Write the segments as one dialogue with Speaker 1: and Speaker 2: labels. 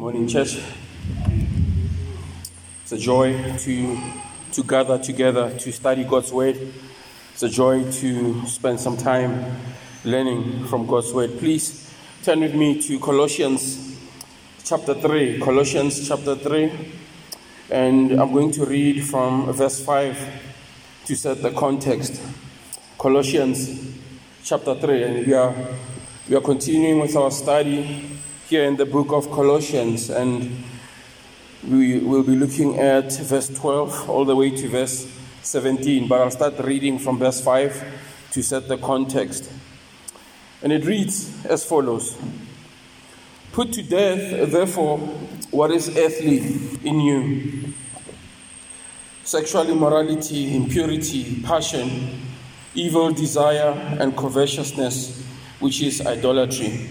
Speaker 1: Morning, church. It's a joy to, to gather together to study God's Word. It's a joy to spend some time learning from God's Word. Please turn with me to Colossians chapter 3. Colossians chapter 3. And I'm going to read from verse 5 to set the context. Colossians chapter 3. And we are, we are continuing with our study here in the book of Colossians, and we will be looking at verse 12 all the way to verse 17. But I'll start reading from verse 5 to set the context. And it reads as follows Put to death, therefore, what is earthly in you sexual immorality, impurity, passion, evil desire, and covetousness, which is idolatry.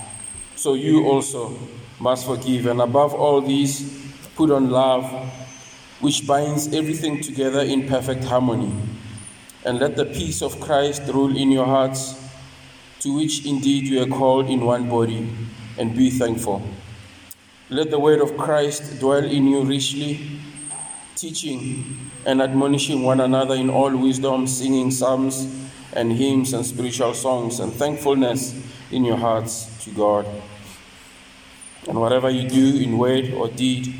Speaker 1: so you also must forgive. And above all these, put on love, which binds everything together in perfect harmony. And let the peace of Christ rule in your hearts, to which indeed you are called in one body, and be thankful. Let the word of Christ dwell in you richly, teaching and admonishing one another in all wisdom, singing psalms and hymns and spiritual songs and thankfulness in your hearts to God. And whatever you do in word or deed,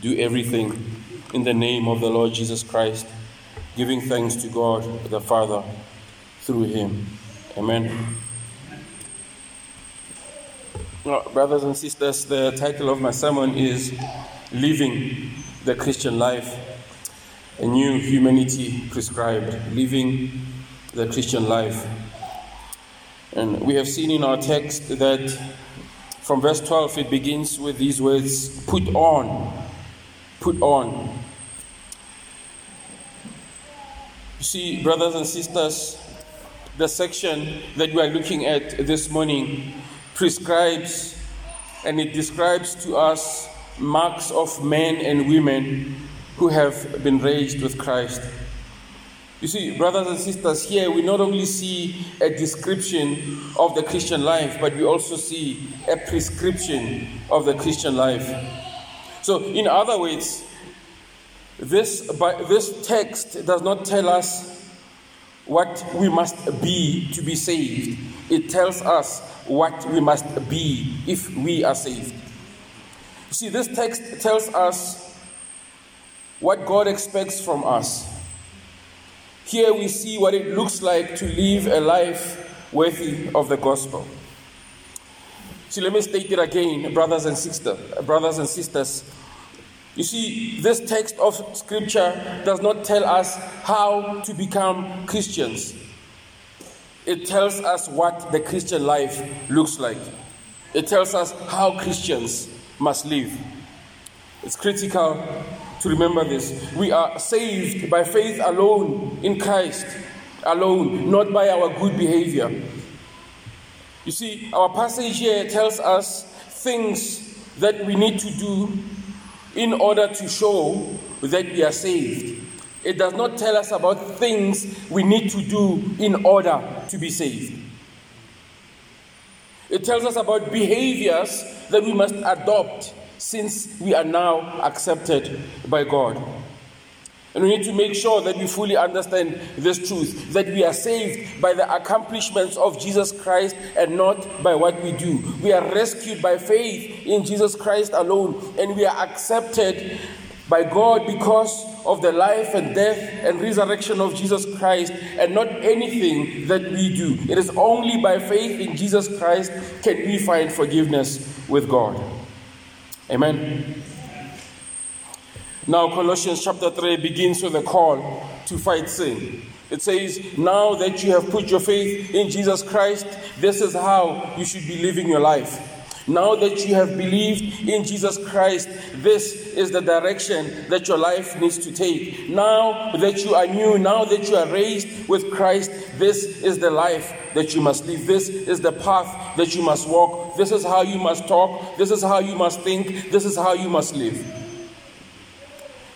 Speaker 1: do everything in the name of the Lord Jesus Christ, giving thanks to God the Father through him. Amen. Brothers and sisters, the title of my sermon is Living the Christian Life, a new humanity prescribed. Living the Christian life. And we have seen in our text that from verse 12, it begins with these words put on. Put on. You see, brothers and sisters, the section that we are looking at this morning prescribes and it describes to us marks of men and women who have been raised with Christ. You see, brothers and sisters, here we not only see a description of the Christian life, but we also see a prescription of the Christian life. So, in other words, this, this text does not tell us what we must be to be saved, it tells us what we must be if we are saved. You see, this text tells us what God expects from us. Here we see what it looks like to live a life worthy of the gospel. See, let me state it again, brothers and sisters, brothers and sisters. You see, this text of scripture does not tell us how to become Christians. It tells us what the Christian life looks like. It tells us how Christians must live. It's critical to remember this. We are saved by faith alone in Christ alone, not by our good behavior. You see, our passage here tells us things that we need to do in order to show that we are saved. It does not tell us about things we need to do in order to be saved. It tells us about behaviors that we must adopt since we are now accepted by God. And we need to make sure that we fully understand this truth that we are saved by the accomplishments of Jesus Christ and not by what we do. We are rescued by faith in Jesus Christ alone, and we are accepted by God because of the life and death and resurrection of Jesus Christ and not anything that we do. It is only by faith in Jesus Christ can we find forgiveness with God. Amen. Now, Colossians chapter 3 begins with a call to fight sin. It says, Now that you have put your faith in Jesus Christ, this is how you should be living your life. Now that you have believed in Jesus Christ, this is the direction that your life needs to take. Now that you are new, now that you are raised with Christ, this is the life that you must live. This is the path that you must walk. This is how you must talk. This is how you must think. This is how you must live.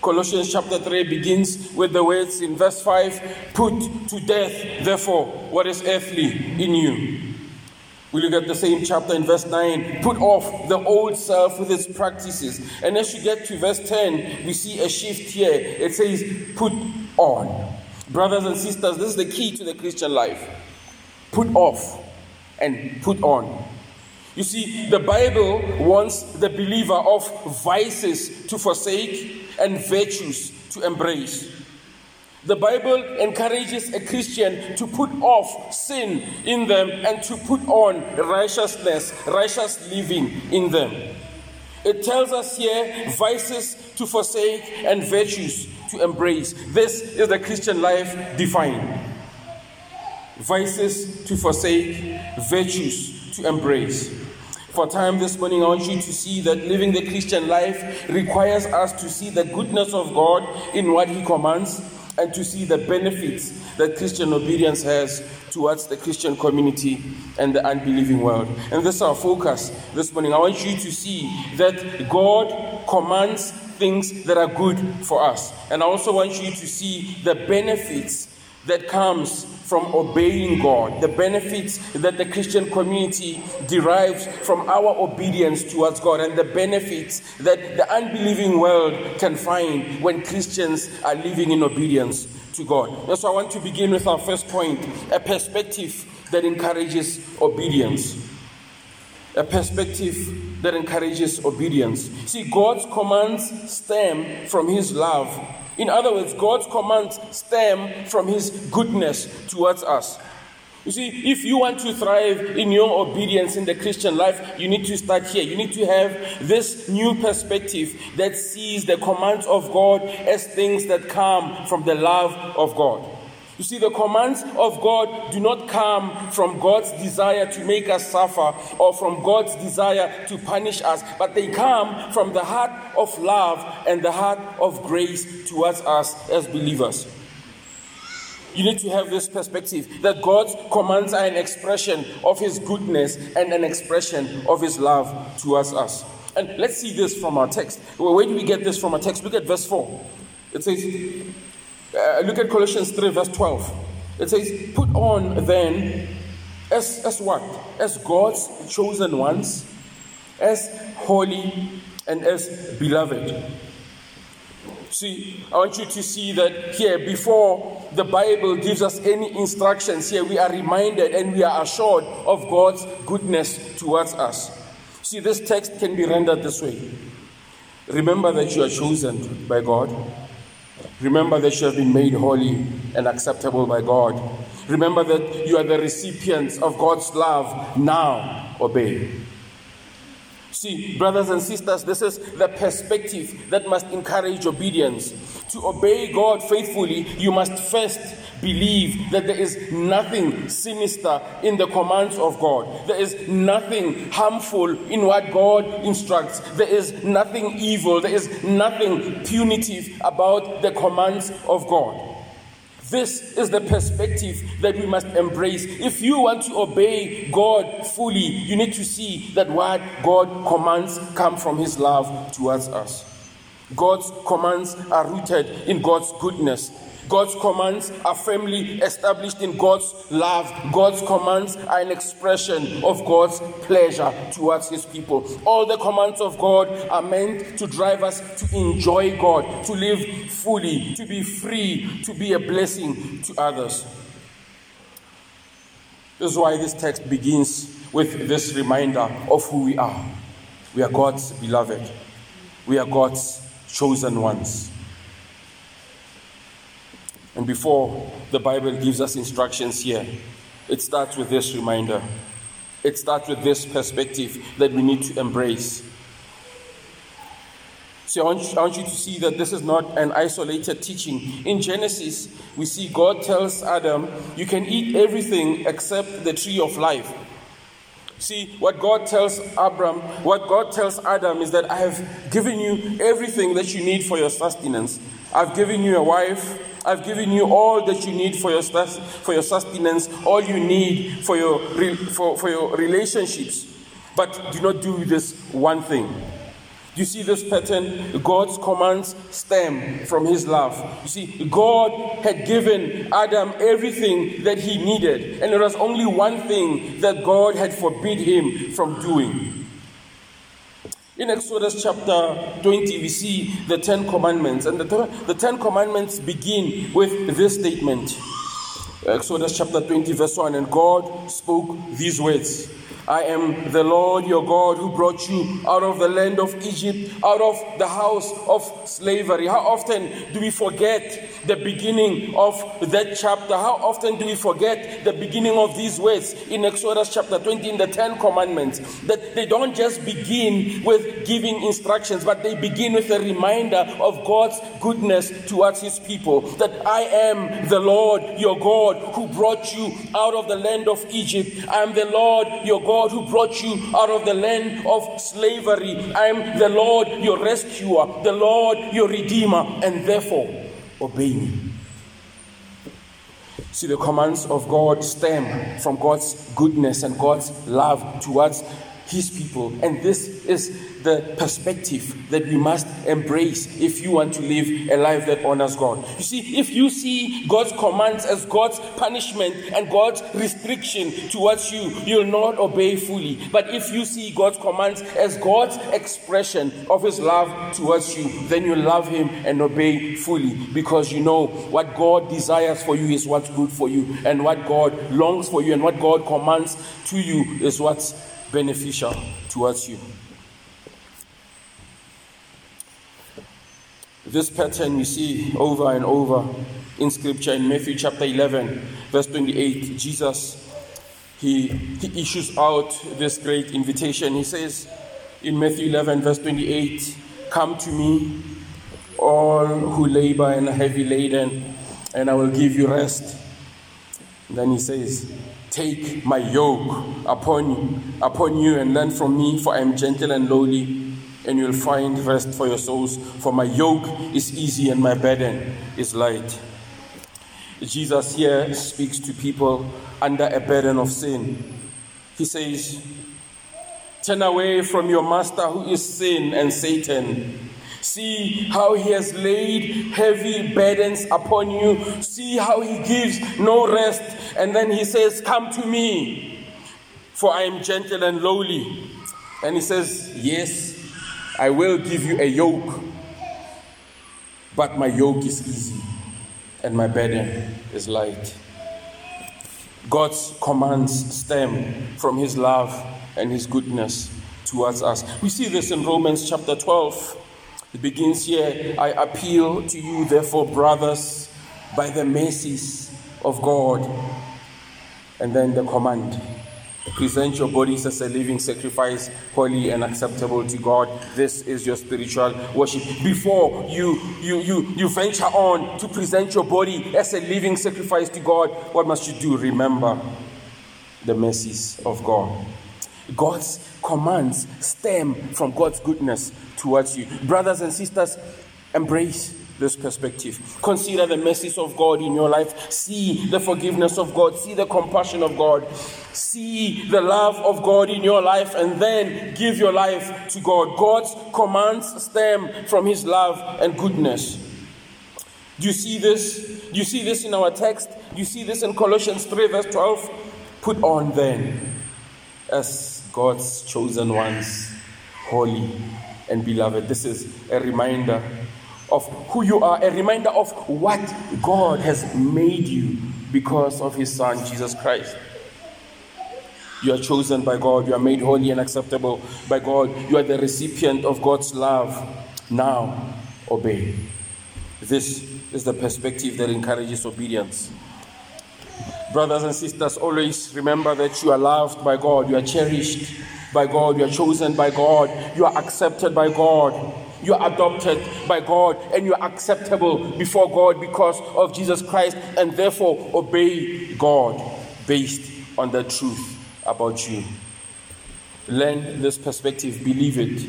Speaker 1: Colossians chapter 3 begins with the words in verse 5 Put to death, therefore, what is earthly in you we look at the same chapter in verse 9. Put off the old self with its practices. And as you get to verse 10, we see a shift here. It says, Put on. Brothers and sisters, this is the key to the Christian life. Put off and put on. You see, the Bible wants the believer of vices to forsake and virtues to embrace. The Bible encourages a Christian to put off sin in them and to put on righteousness, righteous living in them. It tells us here vices to forsake and virtues to embrace. This is the Christian life defined. Vices to forsake, virtues to embrace. For time this morning, I want you to see that living the Christian life requires us to see the goodness of God in what He commands and to see the benefits that Christian obedience has towards the Christian community and the unbelieving world. And this is our focus this morning. I want you to see that God commands things that are good for us. And I also want you to see the benefits that comes from obeying God, the benefits that the Christian community derives from our obedience towards God, and the benefits that the unbelieving world can find when Christians are living in obedience to God. And so I want to begin with our first point a perspective that encourages obedience. A perspective that encourages obedience. See, God's commands stem from His love in other words, God's commands stem from His goodness towards us. You see, if you want to thrive in your obedience in the Christian life, you need to start here. You need to have this new perspective that sees the commands of God as things that come from the love of God. You see, the commands of God do not come from God's desire to make us suffer or from God's desire to punish us, but they come from the heart of love and the heart of grace towards us as believers. You need to have this perspective that God's commands are an expression of His goodness and an expression of His love towards us. And let's see this from our text. Where do we get this from our text? Look at verse 4. It says, uh, look at Colossians 3, verse 12. It says, Put on then, as, as what? As God's chosen ones, as holy and as beloved. See, I want you to see that here, before the Bible gives us any instructions, here we are reminded and we are assured of God's goodness towards us. See, this text can be rendered this way Remember that you are chosen by God. Remember that you have been made holy and acceptable by God. Remember that you are the recipients of God's love. Now obey. See, brothers and sisters, this is the perspective that must encourage obedience. To obey God faithfully, you must first believe that there is nothing sinister in the commands of God. There is nothing harmful in what God instructs. There is nothing evil. There is nothing punitive about the commands of God. This is the perspective that we must embrace. If you want to obey God fully, you need to see that what God commands come from His love towards us. God's commands are rooted in God's goodness God's commands are firmly established in God's love. God's commands are an expression of God's pleasure towards His people. All the commands of God are meant to drive us to enjoy God, to live fully, to be free, to be a blessing to others. This is why this text begins with this reminder of who we are. We are God's beloved, we are God's chosen ones. And before the Bible gives us instructions here, it starts with this reminder. It starts with this perspective that we need to embrace. So I want, you, I want you to see that this is not an isolated teaching. In Genesis, we see God tells Adam, You can eat everything except the tree of life. See, what God tells Abram, what God tells Adam is that I have given you everything that you need for your sustenance. I've given you a wife, I've given you all that you need for your, for your sustenance, all you need for your, for, for your relationships. But do not do this one thing. You see this pattern? God's commands stem from his love. You see, God had given Adam everything that he needed, and there was only one thing that God had forbid him from doing. In Exodus chapter 20, we see the Ten Commandments, and the, the Ten Commandments begin with this statement. Exodus chapter 20, verse 1 And God spoke these words I am the Lord your God who brought you out of the land of Egypt, out of the house of slavery. How often do we forget the beginning of that chapter? How often do we forget the beginning of these words in Exodus chapter 20 in the Ten Commandments? That they don't just begin with giving instructions, but they begin with a reminder of God's goodness towards his people. That I am the Lord your God who brought you out of the land of Egypt. I am the Lord your God God who brought you out of the land of slavery. I am the Lord your rescuer, the Lord your redeemer, and therefore obey me. See, the commands of God stem from God's goodness and God's love towards his people. And this is the perspective that we must embrace if you want to live a life that honors God. You see, if you see God's commands as God's punishment and God's restriction towards you, you'll not obey fully. But if you see God's commands as God's expression of His love towards you, then you'll love Him and obey fully because you know what God desires for you is what's good for you, and what God longs for you and what God commands to you is what's beneficial towards you. This pattern we see over and over in scripture in Matthew chapter 11, verse 28. Jesus he, he issues out this great invitation. He says in Matthew 11, verse 28, Come to me, all who labor and are heavy laden, and I will give you rest. Then he says, Take my yoke upon you, upon you and learn from me, for I am gentle and lowly, and you'll find rest for your souls. For my yoke is easy and my burden is light. Jesus here speaks to people under a burden of sin. He says, Turn away from your master who is sin and Satan See how he has laid heavy burdens upon you. See how he gives no rest. And then he says, Come to me, for I am gentle and lowly. And he says, Yes, I will give you a yoke, but my yoke is easy and my burden is light. God's commands stem from his love and his goodness towards us. We see this in Romans chapter 12 it begins here I appeal to you, therefore, brothers, by the mercies of God. And then the command present your bodies as a living sacrifice, holy and acceptable to God. This is your spiritual worship. Before you, you, you, you venture on to present your body as a living sacrifice to God, what must you do? Remember the mercies of God. God's commands stem from God's goodness towards you. Brothers and sisters, embrace this perspective. Consider the mercies of God in your life. See the forgiveness of God. See the compassion of God. See the love of God in your life and then give your life to God. God's commands stem from His love and goodness. Do you see this? Do You see this in our text. You see this in Colossians 3, verse 12. Put on then, as God's chosen ones, holy and beloved. This is a reminder of who you are, a reminder of what God has made you because of His Son, Jesus Christ. You are chosen by God. You are made holy and acceptable by God. You are the recipient of God's love. Now, obey. This is the perspective that encourages obedience. Brothers and sisters, always remember that you are loved by God, you are cherished by God, you are chosen by God, you are accepted by God, you are adopted by God, and you are acceptable before God because of Jesus Christ, and therefore obey God based on the truth about you. Learn this perspective, believe it,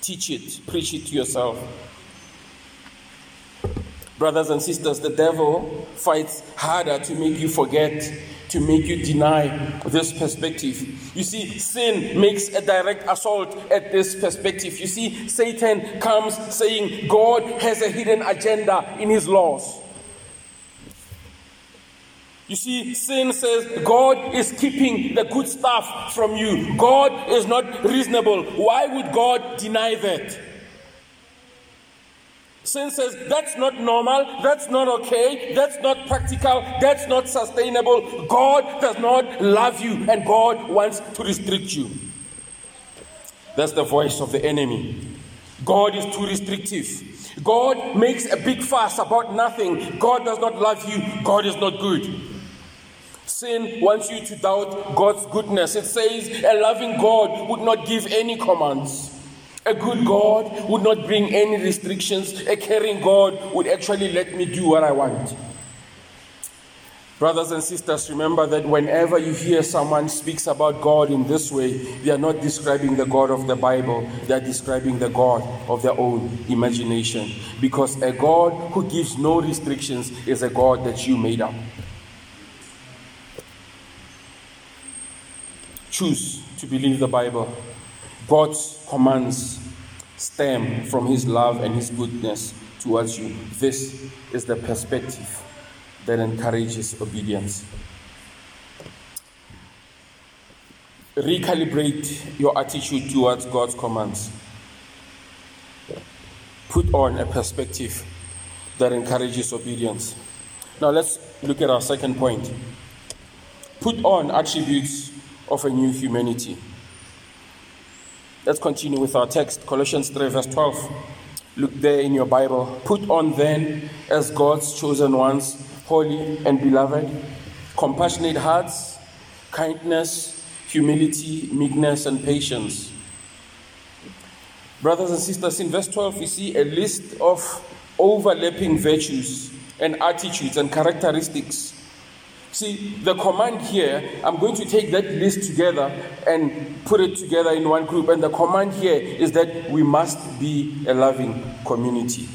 Speaker 1: teach it, preach it to yourself. Brothers and sisters, the devil fights harder to make you forget, to make you deny this perspective. You see, sin makes a direct assault at this perspective. You see, Satan comes saying God has a hidden agenda in his laws. You see, sin says God is keeping the good stuff from you. God is not reasonable. Why would God deny that? Sin says that's not normal, that's not okay, that's not practical, that's not sustainable. God does not love you and God wants to restrict you. That's the voice of the enemy. God is too restrictive. God makes a big fuss about nothing. God does not love you. God is not good. Sin wants you to doubt God's goodness. It says a loving God would not give any commands. A good God would not bring any restrictions. A caring God would actually let me do what I want. Brothers and sisters, remember that whenever you hear someone speaks about God in this way, they are not describing the God of the Bible, they are describing the God of their own imagination. Because a God who gives no restrictions is a God that you made up. choose to believe the Bible, God's commands stem from His love and His goodness towards you. This is the perspective that encourages obedience. Recalibrate your attitude towards God's commands. Put on a perspective that encourages obedience. Now let's look at our second point. Put on attributes of a new humanity. Let's continue with our text, Colossians 3, verse 12. Look there in your Bible. Put on then, as God's chosen ones, holy and beloved, compassionate hearts, kindness, humility, meekness, and patience. Brothers and sisters, in verse 12, we see a list of overlapping virtues and attitudes and characteristics See, the command here, I'm going to take that list together and put it together in one group. And the command here is that we must be a loving community.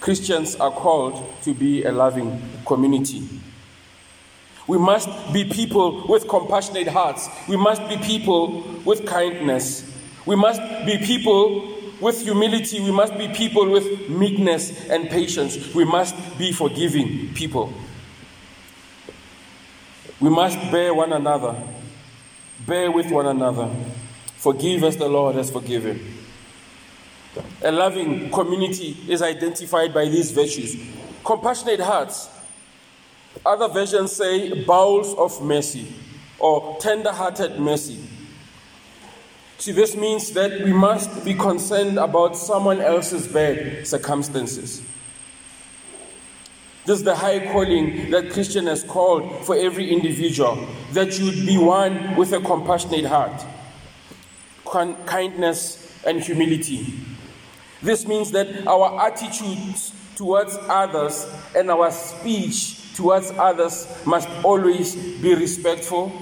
Speaker 1: Christians are called to be a loving community. We must be people with compassionate hearts. We must be people with kindness. We must be people with humility. We must be people with meekness and patience. We must be forgiving people. We must bear one another, bear with one another. Forgive as the Lord has forgiven. A loving community is identified by these virtues compassionate hearts. Other versions say bowels of mercy or tender hearted mercy. See, this means that we must be concerned about someone else's bad circumstances. This is the high calling that Christian has called for every individual, that you would be one with a compassionate heart, kindness, and humility. This means that our attitudes towards others and our speech towards others must always be respectful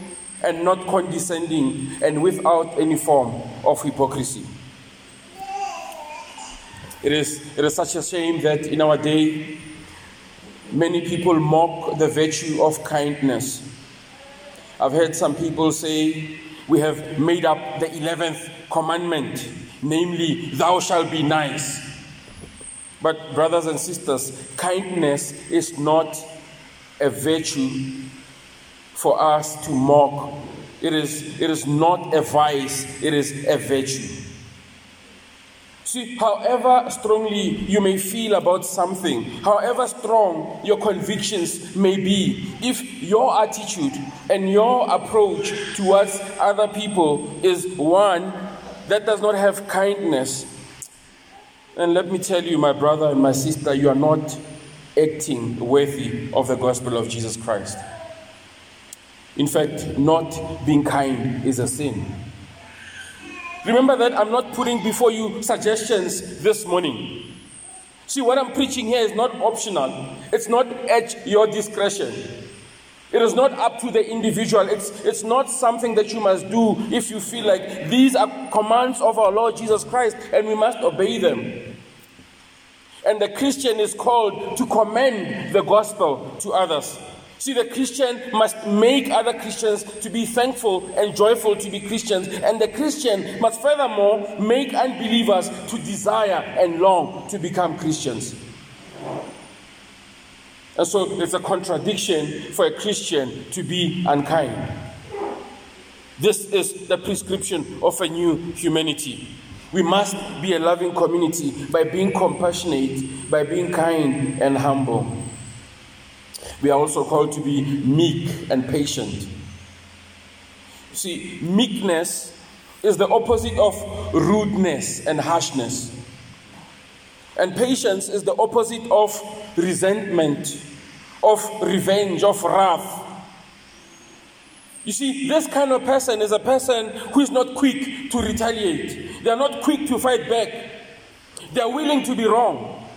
Speaker 1: and not condescending and without any form of hypocrisy. It is, it is such a shame that in our day Many people mock the virtue of kindness. I've heard some people say, We have made up the 11th commandment, namely, Thou shalt be nice. But, brothers and sisters, kindness is not a virtue for us to mock. It is, it is not a vice, it is a virtue. See, however strongly you may feel about something, however strong your convictions may be, if your attitude and your approach towards other people is one that does not have kindness, and let me tell you, my brother and my sister, you are not acting worthy of the gospel of Jesus Christ. In fact, not being kind is a sin. Remember that I'm not putting before you suggestions this morning. See, what I'm preaching here is not optional, it's not at your discretion. It is not up to the individual. It's, it's not something that you must do if you feel like these are commands of our Lord Jesus Christ and we must obey them. And the Christian is called to commend the gospel to others. See, the Christian must make other Christians to be thankful and joyful to be Christians. And the Christian must furthermore make unbelievers to desire and long to become Christians. And so it's a contradiction for a Christian to be unkind. This is the prescription of a new humanity. We must be a loving community by being compassionate, by being kind and humble. We are also called to be meek and patient. See, meekness is the opposite of rudeness and harshness. And patience is the opposite of resentment, of revenge, of wrath. You see, this kind of person is a person who is not quick to retaliate. They are not quick to fight back. They are willing to be wrong.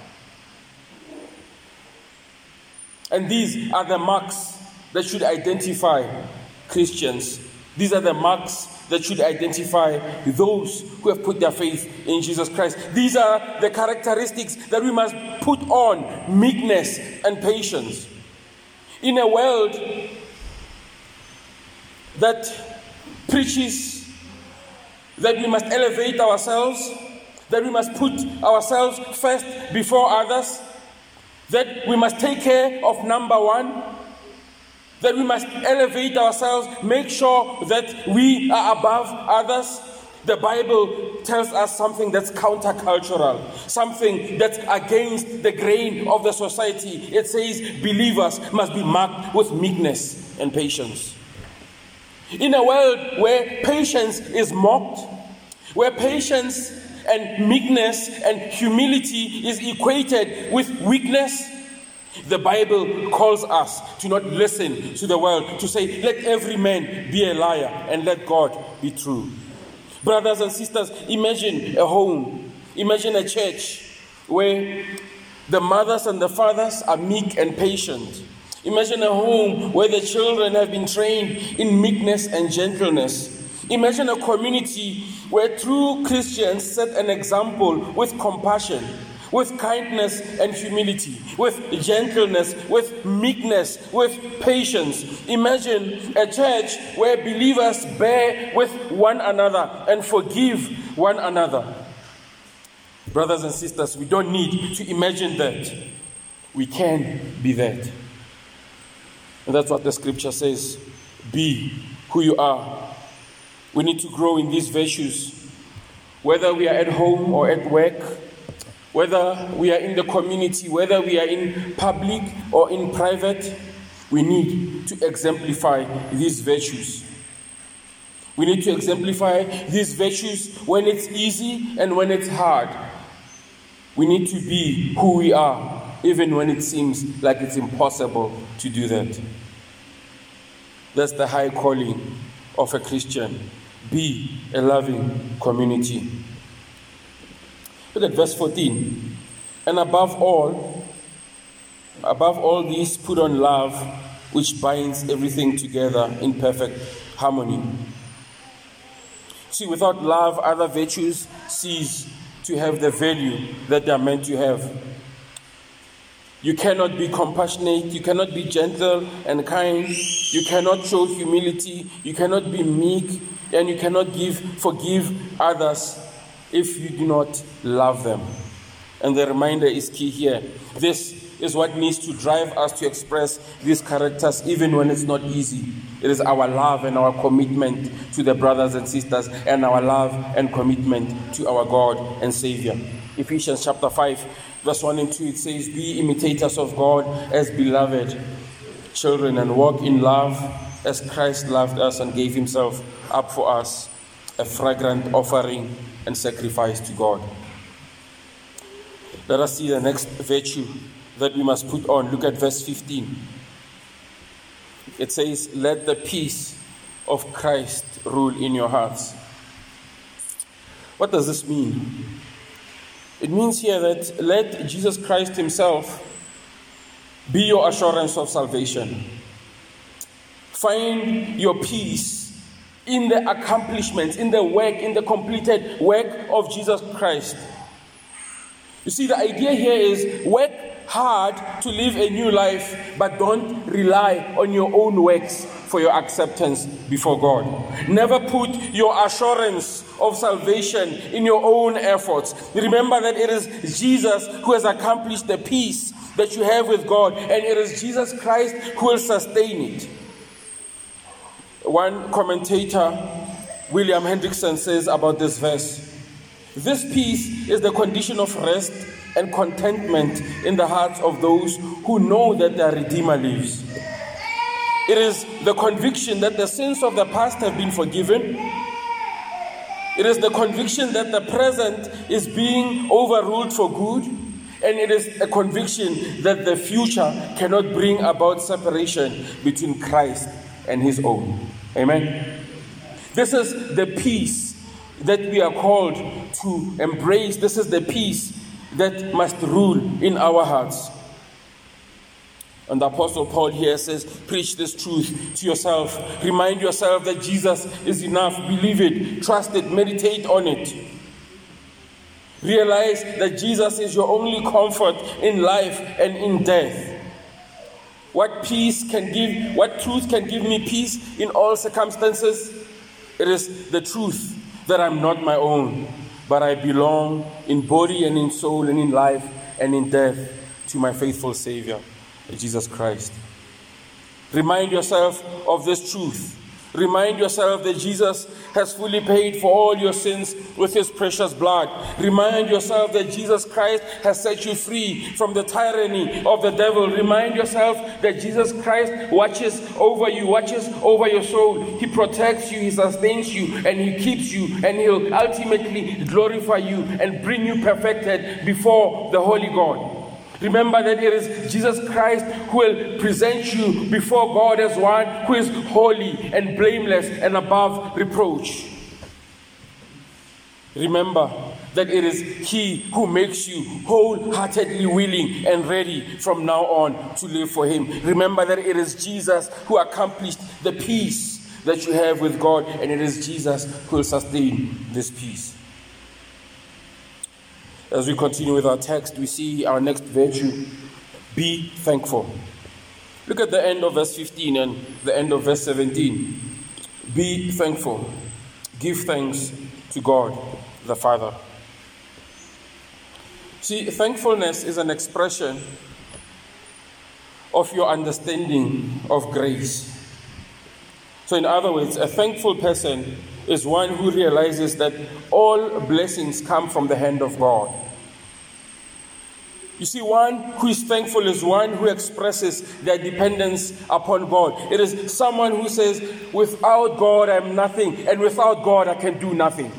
Speaker 1: And these are the marks that should identify Christians. These are the marks that should identify those who have put their faith in Jesus Christ. These are the characteristics that we must put on meekness and patience. In a world that preaches that we must elevate ourselves, that we must put ourselves first before others, that we must take care of number one, that we must elevate ourselves, make sure that we are above others. The Bible tells us something that's countercultural, something that's against the grain of the society. It says believers must be marked with meekness and patience. In a world where patience is mocked, where patience and meekness and humility is equated with weakness, the Bible calls us to not listen to the world, to say, let every man be a liar and let God be true. Brothers and sisters, imagine a home, imagine a church where the mothers and the fathers are meek and patient Imagine a home where the children have been trained in meekness and gentleness. Imagine a community where true Christians set an example with compassion, with kindness and humility, with gentleness, with meekness, with patience. Imagine a church where believers bear with one another and forgive one another. Brothers and sisters, we don't need to imagine that. We can be that. And that's what the scripture says be who you are. We need to grow in these virtues. Whether we are at home or at work, whether we are in the community, whether we are in public or in private, we need to exemplify these virtues. We need to exemplify these virtues when it's easy and when it's hard. We need to be who we are even when it seems like it's impossible to do that. That's the high calling of a Christian. Be a loving community. Look at verse 14. And above all, above all these, put on love, which binds everything together in perfect harmony. See, without love, other virtues cease to have the value that they are meant to have. You cannot be compassionate, you cannot be gentle and kind, you cannot show humility, you cannot be meek, and you cannot give forgive others if you do not love them. And the reminder is key here. This is what needs to drive us to express these characters even when it's not easy. It is our love and our commitment to the brothers and sisters, and our love and commitment to our God and Savior. Ephesians chapter 5, verse 1 and 2, it says, Be imitators of God as beloved children, and walk in love as Christ loved us and gave himself up for us, a fragrant offering and sacrifice to God. Let us see the next virtue that we must put on. Look at verse 15. It says, Let the peace of Christ rule in your hearts. What does this mean? It means here that let Jesus Christ Himself be your assurance of salvation. Find your peace in the accomplishments, in the work, in the completed work of Jesus Christ. You see, the idea here is work hard to live a new life, but don't rely on your own works for your acceptance before God. Never put your assurance of salvation in your own efforts. Remember that it is Jesus who has accomplished the peace that you have with God, and it is Jesus Christ who will sustain it. One commentator, William Hendriksen, says about this verse this peace is the condition of rest and contentment in the hearts of those who know that their Redeemer lives. It is the conviction that the sins of the past have been forgiven. It is the conviction that the present is being overruled for good. And it is a conviction that the future cannot bring about separation between Christ and his own. Amen. This is the peace that we are called to embrace. This is the peace that must rule in our hearts. And the Apostle Paul here says, Preach this truth to yourself. Remind yourself that Jesus is enough. Believe it, trust it, meditate on it. Realize that Jesus is your only comfort in life and in death. What peace can give, what truth can give me peace in all circumstances? It is the truth that I'm not my own, but I belong in body and in soul and in life and in death to my faithful Savior, Jesus Christ. Remind yourself of this truth Remind yourself that Jesus has fully paid for all your sins with his precious blood. Remind yourself that Jesus Christ has set you free from the tyranny of the devil. Remind yourself that Jesus Christ watches over you, watches over your soul. He protects you, he sustains you, and he keeps you, and he'll ultimately glorify you and bring you perfected before the Holy God. Remember that it is Jesus Christ who will present you before God as one who is holy and blameless and above reproach. Remember that it is He who makes you wholeheartedly willing and ready from now on to live for Him. Remember that it is Jesus who accomplished the peace that you have with God, and it is Jesus who will sustain this peace. As we continue with our text, we see our next virtue be thankful. Look at the end of verse 15 and the end of verse 17. Be thankful. Give thanks to God the Father. See, thankfulness is an expression of your understanding of grace. So, in other words, a thankful person is one who realizes that all blessings come from the hand of God. You see, one who is thankful is one who expresses their dependence upon God. It is someone who says, Without God, I'm nothing, and without God, I can do nothing.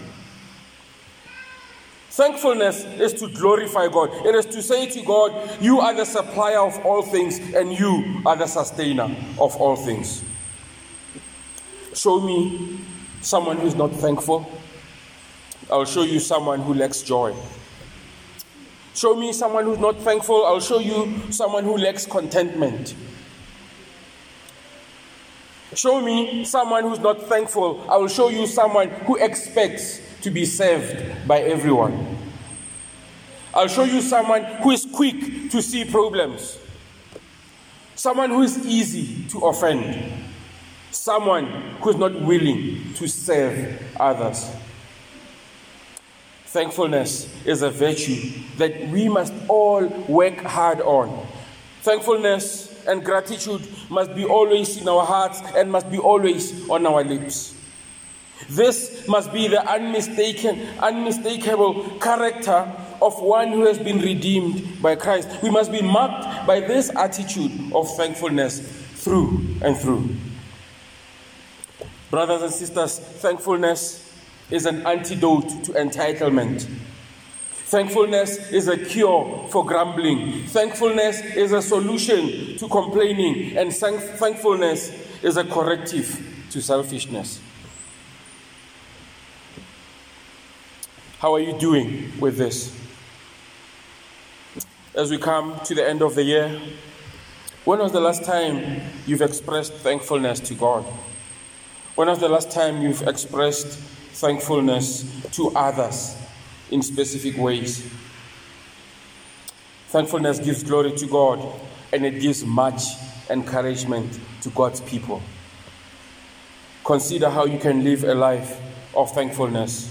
Speaker 1: Thankfulness is to glorify God. It is to say to God, You are the supplier of all things, and you are the sustainer of all things. Show me someone who's not thankful. I'll show you someone who lacks joy. Show me someone who's not thankful, I'll show you someone who lacks contentment. Show me someone who's not thankful, I will show you someone who expects to be served by everyone. I'll show you someone who is quick to see problems, someone who is easy to offend, someone who is not willing to serve others. Thankfulness is a virtue that we must all work hard on. Thankfulness and gratitude must be always in our hearts and must be always on our lips. This must be the unmistaken, unmistakable character of one who has been redeemed by Christ. We must be marked by this attitude of thankfulness through and through. Brothers and sisters, thankfulness is an antidote to entitlement. Thankfulness is a cure for grumbling. Thankfulness is a solution to complaining. And thankfulness is a corrective to selfishness. How are you doing with this? As we come to the end of the year, when was the last time you've expressed thankfulness to God? When was the last time you've expressed thankfulness to others in specific ways. Thankfulness gives glory to God and it gives much encouragement to God's people. Consider how you can live a life of thankfulness.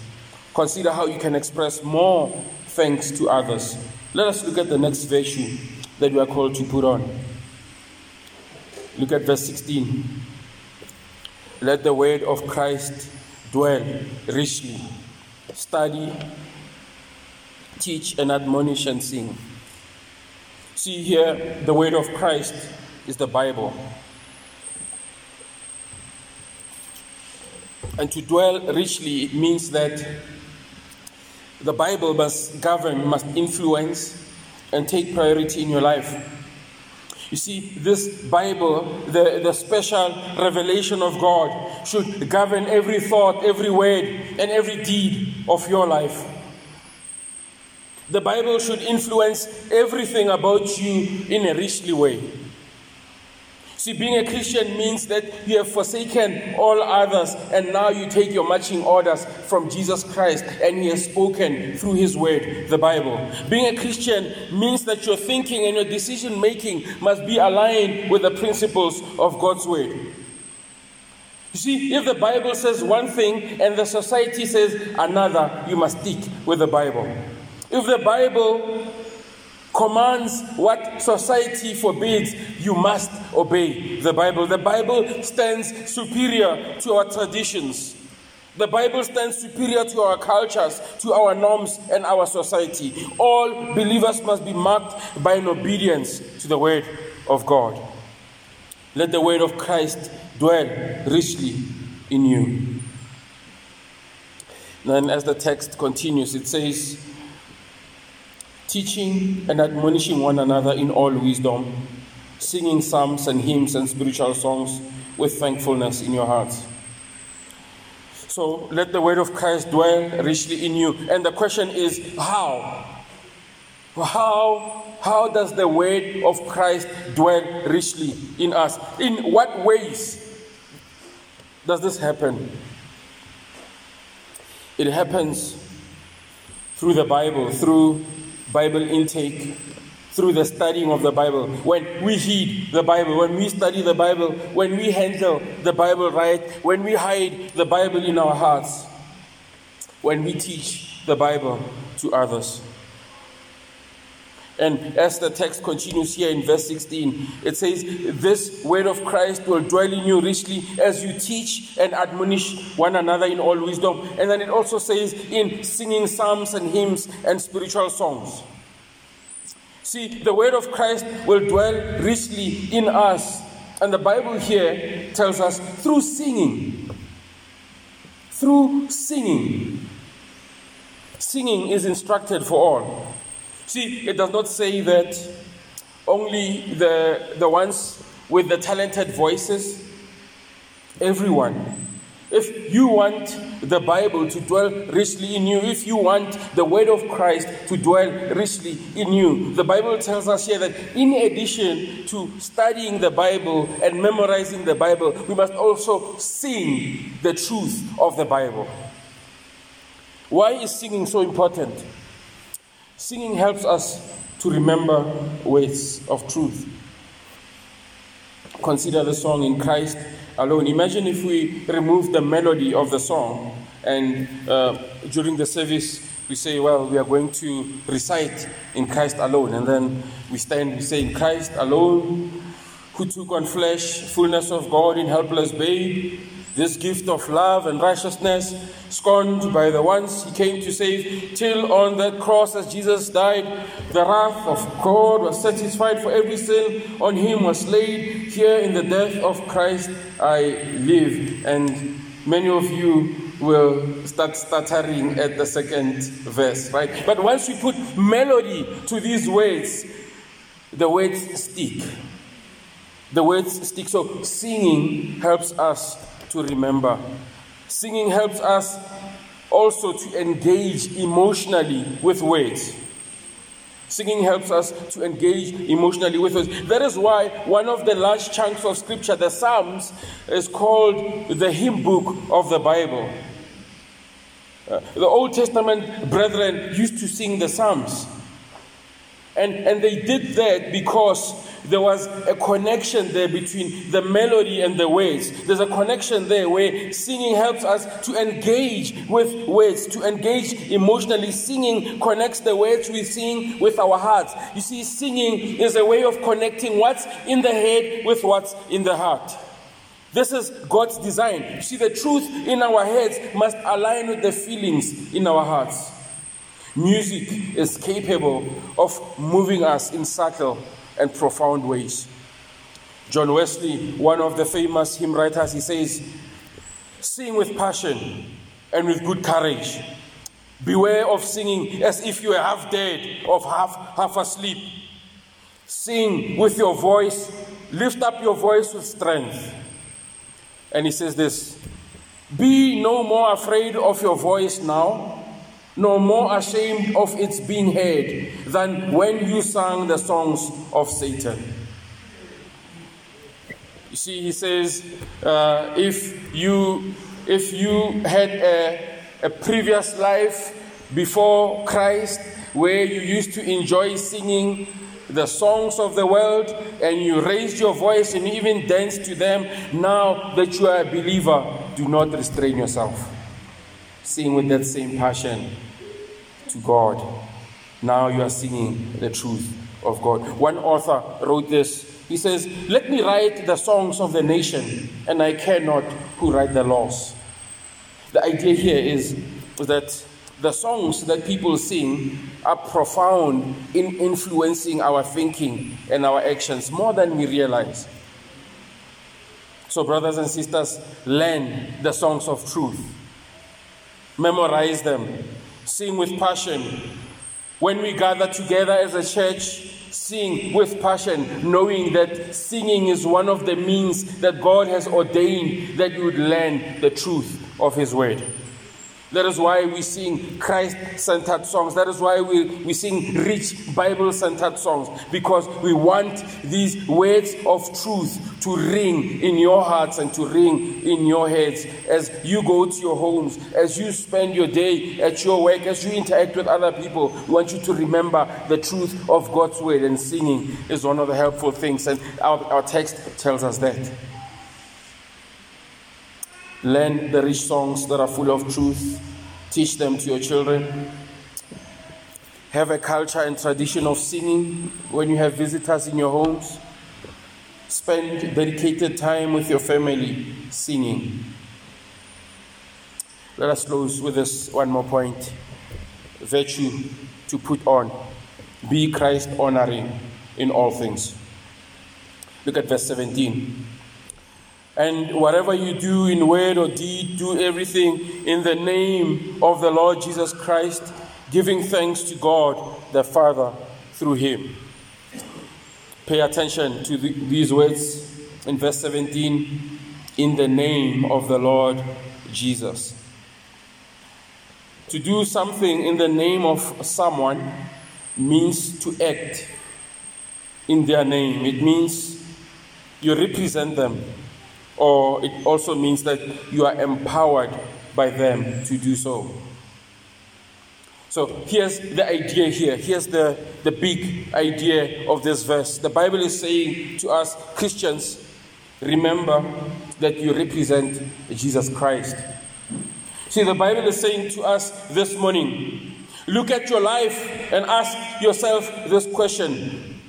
Speaker 1: Consider how you can express more thanks to others. Let us look at the next virtue that we are called to put on. Look at verse 16. Let the word of Christ dwell richly, study, teach, and admonish and sing. See here, the word of Christ is the Bible. And to dwell richly it means that the Bible must govern, must influence, and take priority in your life. You see, this Bible, the, the special revelation of God, should govern every thought, every word, and every deed of your life. The Bible should influence everything about you in a richly way. See, being a Christian means that you have forsaken all others and now you take your marching orders from Jesus Christ and He has spoken through His Word, the Bible. Being a Christian means that your thinking and your decision making must be aligned with the principles of God's Word. You see, if the Bible says one thing and the society says another, you must stick with the Bible. If the Bible commands what society forbids, you must obey the Bible. The Bible stands superior to our traditions. The Bible stands superior to our cultures, to our norms, and our society. All believers must be marked by an obedience to the Word of God. Let the Word of Christ dwell richly in you. Then, as the text continues, it says, teaching and admonishing one another in all wisdom, singing psalms and hymns and spiritual songs with thankfulness in your hearts. So let the word of Christ dwell richly in you. And the question is how? How, how does the word of Christ dwell richly in us? In what ways does this happen? It happens through the Bible, through Bible intake through the studying of the Bible. When we heed the Bible, when we study the Bible, when we handle the Bible right, when we hide the Bible in our hearts, when we teach the Bible to others. And as the text continues here in verse 16, it says, This word of Christ will dwell in you richly as you teach and admonish one another in all wisdom. And then it also says, in singing psalms and hymns and spiritual songs. See, the word of Christ will dwell richly in us. And the Bible here tells us through singing. Through singing. Singing is instructed for all. See, it does not say that only the, the ones with the talented voices, everyone. If you want the Bible to dwell richly in you, if you want the Word of Christ to dwell richly in you, the Bible tells us here that in addition to studying the Bible and memorizing the Bible, we must also sing the truth of the Bible. Why is singing so important? Singing helps us to remember words of truth. Consider the song in Christ alone. Imagine if we remove the melody of the song and uh, during the service we say, well, we are going to recite in Christ alone. And then we stand, we say, in Christ alone, who took on flesh, fullness of God in helpless babe, this gift of love and righteousness, scorned by the ones he came to save, till on that cross as Jesus died, the wrath of God was satisfied for every sin on him was laid. Here in the death of Christ I live. And many of you will start stuttering at the second verse, right? But once we put melody to these words, the words stick. The words stick. So singing helps us to remember. Singing helps us also to engage emotionally with words. Singing helps us to engage emotionally with words. That is why one of the large chunks of scripture, the Psalms, is called the hymn book of the Bible. Uh, the Old Testament brethren used to sing the Psalms. And, and they did that because there was a connection there between the melody and the words. There's a connection there where singing helps us to engage with words, to engage emotionally. Singing connects the words we sing with our hearts. You see, singing is a way of connecting what's in the head with what's in the heart. This is God's design. You see, the truth in our heads must align with the feelings in our hearts. Music is capable of moving us in subtle and profound ways. John Wesley, one of the famous hymn writers, he says, Sing with passion and with good courage. Beware of singing as if you were half dead or half, half asleep. Sing with your voice, lift up your voice with strength. And he says this Be no more afraid of your voice now nor more ashamed of its being heard than when you sang the songs of Satan. You see, he says, uh, if you if you had a, a previous life before Christ where you used to enjoy singing the songs of the world and you raised your voice and even danced to them, now that you are a believer, do not restrain yourself. Sing with that same passion to God. Now you are singing the truth of God. One author wrote this. He says, Let me write the songs of the nation, and I care not who write the laws. The idea here is that the songs that people sing are profound in influencing our thinking and our actions more than we realize. So, brothers and sisters, learn the songs of truth, memorize them, sing with passion. When we gather together as a church, sing with passion, knowing that singing is one of the means that God has ordained that you would learn the truth of His word. That is why we sing Christ centered songs. That is why we, we sing rich Bible centered songs. Because we want these words of truth to ring in your hearts and to ring in your heads as you go to your homes, as you spend your day at your work, as you interact with other people. We want you to remember the truth of God's word, and singing is one of the helpful things. And our, our text tells us that. Learn the rich songs that are full of truth. Teach them to your children. Have a culture and tradition of singing when you have visitors in your homes. Spend dedicated time with your family singing. Let us close with this one more point virtue to put on. Be Christ honoring in all things. Look at verse 17. And whatever you do in word or deed, do everything in the name of the Lord Jesus Christ, giving thanks to God the Father through him. Pay attention to the, these words in verse 17 in the name of the Lord Jesus. To do something in the name of someone means to act in their name, it means you represent them or it also means that you are empowered by them to do so. So here's the idea here. Here's the, the big idea of this verse. The Bible is saying to us, Christians, remember that you represent Jesus Christ. See, the Bible is saying to us this morning, Look at your life and ask yourself this question.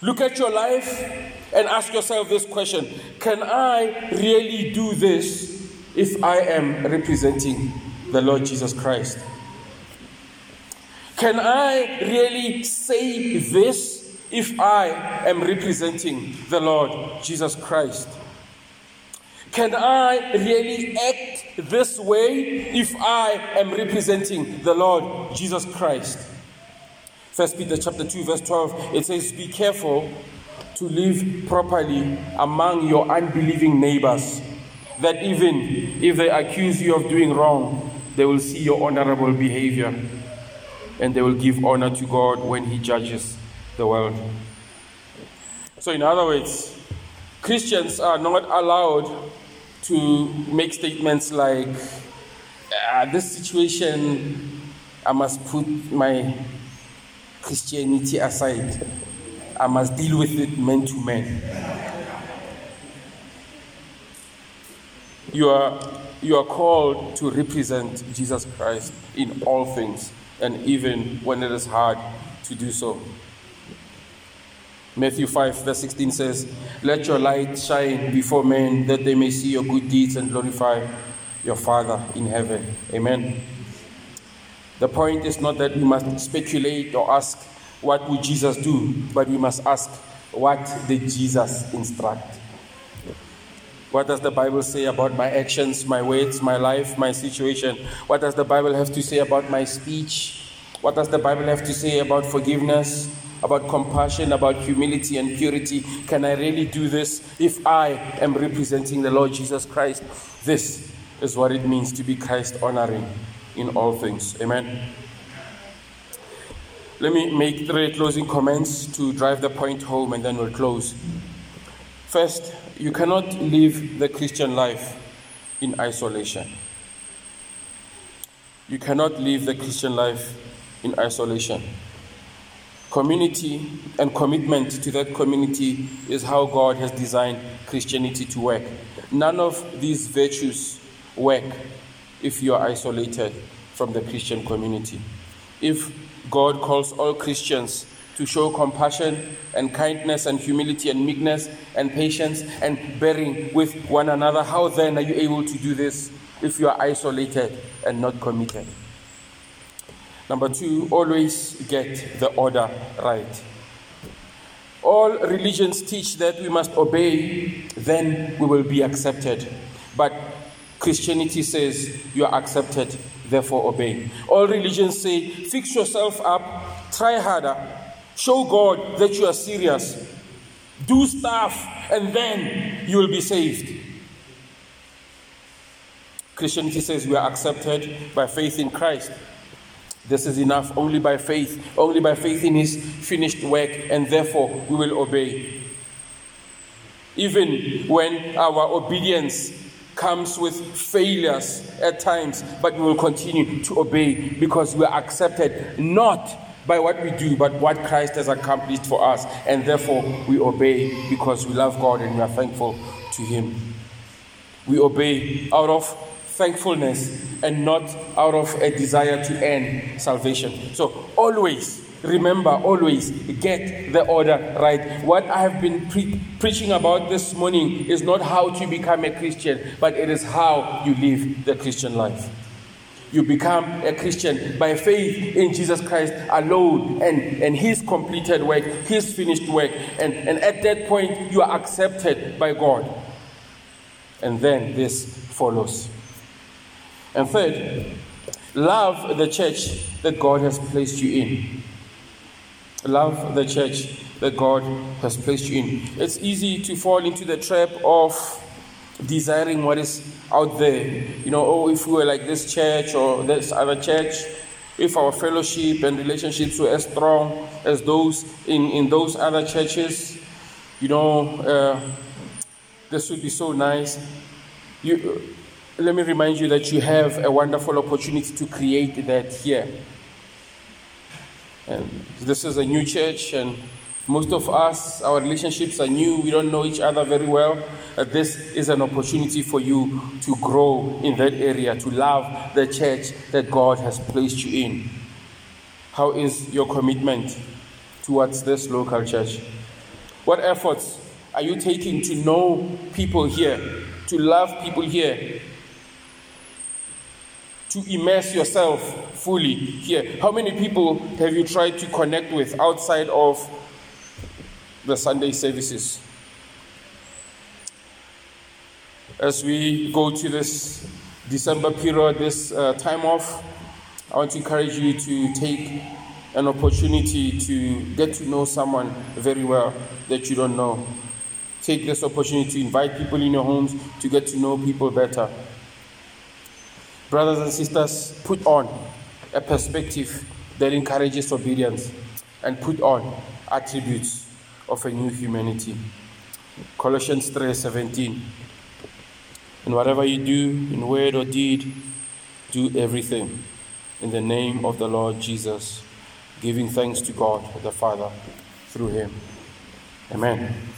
Speaker 1: Look at your life and ask yourself this question Can I really do this if I am representing the Lord Jesus Christ? Can I really say this if I am representing the Lord Jesus Christ? Can I really act this way if I am representing the Lord Jesus Christ? First Peter chapter 2 verse 12 it says be careful to live properly among your unbelieving neighbors that even if they accuse you of doing wrong they will see your honorable behavior and they will give honor to God when he judges the world. So in other words Christians are not allowed to make statements like, ah, this situation, I must put my Christianity aside. I must deal with it man to man. You are, you are called to represent Jesus Christ in all things, and even when it is hard to do so. Matthew 5, verse 16 says, Let your light shine before men that they may see your good deeds and glorify your Father in heaven. Amen. The point is not that we must speculate or ask, What would Jesus do? but we must ask, What did Jesus instruct? What does the Bible say about my actions, my words, my life, my situation? What does the Bible have to say about my speech? What does the Bible have to say about forgiveness? about compassion, about humility and purity. Can I really do this if I am representing the Lord Jesus Christ? This is what it means to be Christ honoring in all things. Amen. Let me make three closing comments to drive the point home and then we'll close. First, you cannot live the Christian life in isolation. You cannot live the Christian life in isolation. Community and commitment to that community is how God has designed Christianity to work. None of these virtues work if you are isolated from the Christian community. If God calls all Christians to show compassion and kindness and humility and meekness and patience and bearing with one another, how then are you able to do this if you are isolated and not committed? Number two, always get the order right. All religions teach that we must obey, then we will be accepted. But Christianity says you are accepted, therefore obey. All religions say fix yourself up, try harder, show God that you are serious, do stuff, and then you will be saved. Christianity says we are accepted by faith in Christ. This is enough only by faith, only by faith in His finished work, and therefore we will obey. Even when our obedience comes with failures at times, but we will continue to obey because we are accepted not by what we do, but what Christ has accomplished for us, and therefore we obey because we love God and we are thankful to Him. We obey out of thankfulness and not out of a desire to earn salvation. So, always remember, always get the order right. What I have been pre- preaching about this morning is not how to become a Christian, but it is how you live the Christian life. You become a Christian by faith in Jesus Christ alone and, and His completed work, His finished work. And, and at that point, you are accepted by God. And then this follows. And third, love the church that God has placed you in. Love the church that God has placed you in. It's easy to fall into the trap of desiring what is out there. You know, oh, if we were like this church or this other church, if our fellowship and relationships were as strong as those in, in those other churches, you know, uh, this would be so nice. You, let me remind you that you have a wonderful opportunity to create that here. And this is a new church, and Most of us, our relationships are new, we don't know each other very well. Uh, this is an opportunity for you to grow in that area, to love the church that God has placed you in. How is your commitment towards this local church? What efforts are you taking to know people here, to love people here, to immerse yourself fully here? How many people have you tried to connect with outside of the Sunday services? As we go to this December period, this uh, time off, I want to encourage you to take an opportunity to get to know someone very well that you don't know. Take this opportunity to invite people in your homes to get to know people better. Brothers and sisters, put on a perspective that encourages obedience and put on attributes of a new humanity. Colossians 3:17. And whatever you do in word or deed, do everything in the name of the Lord Jesus giving thanks to God the Father through him. Amen.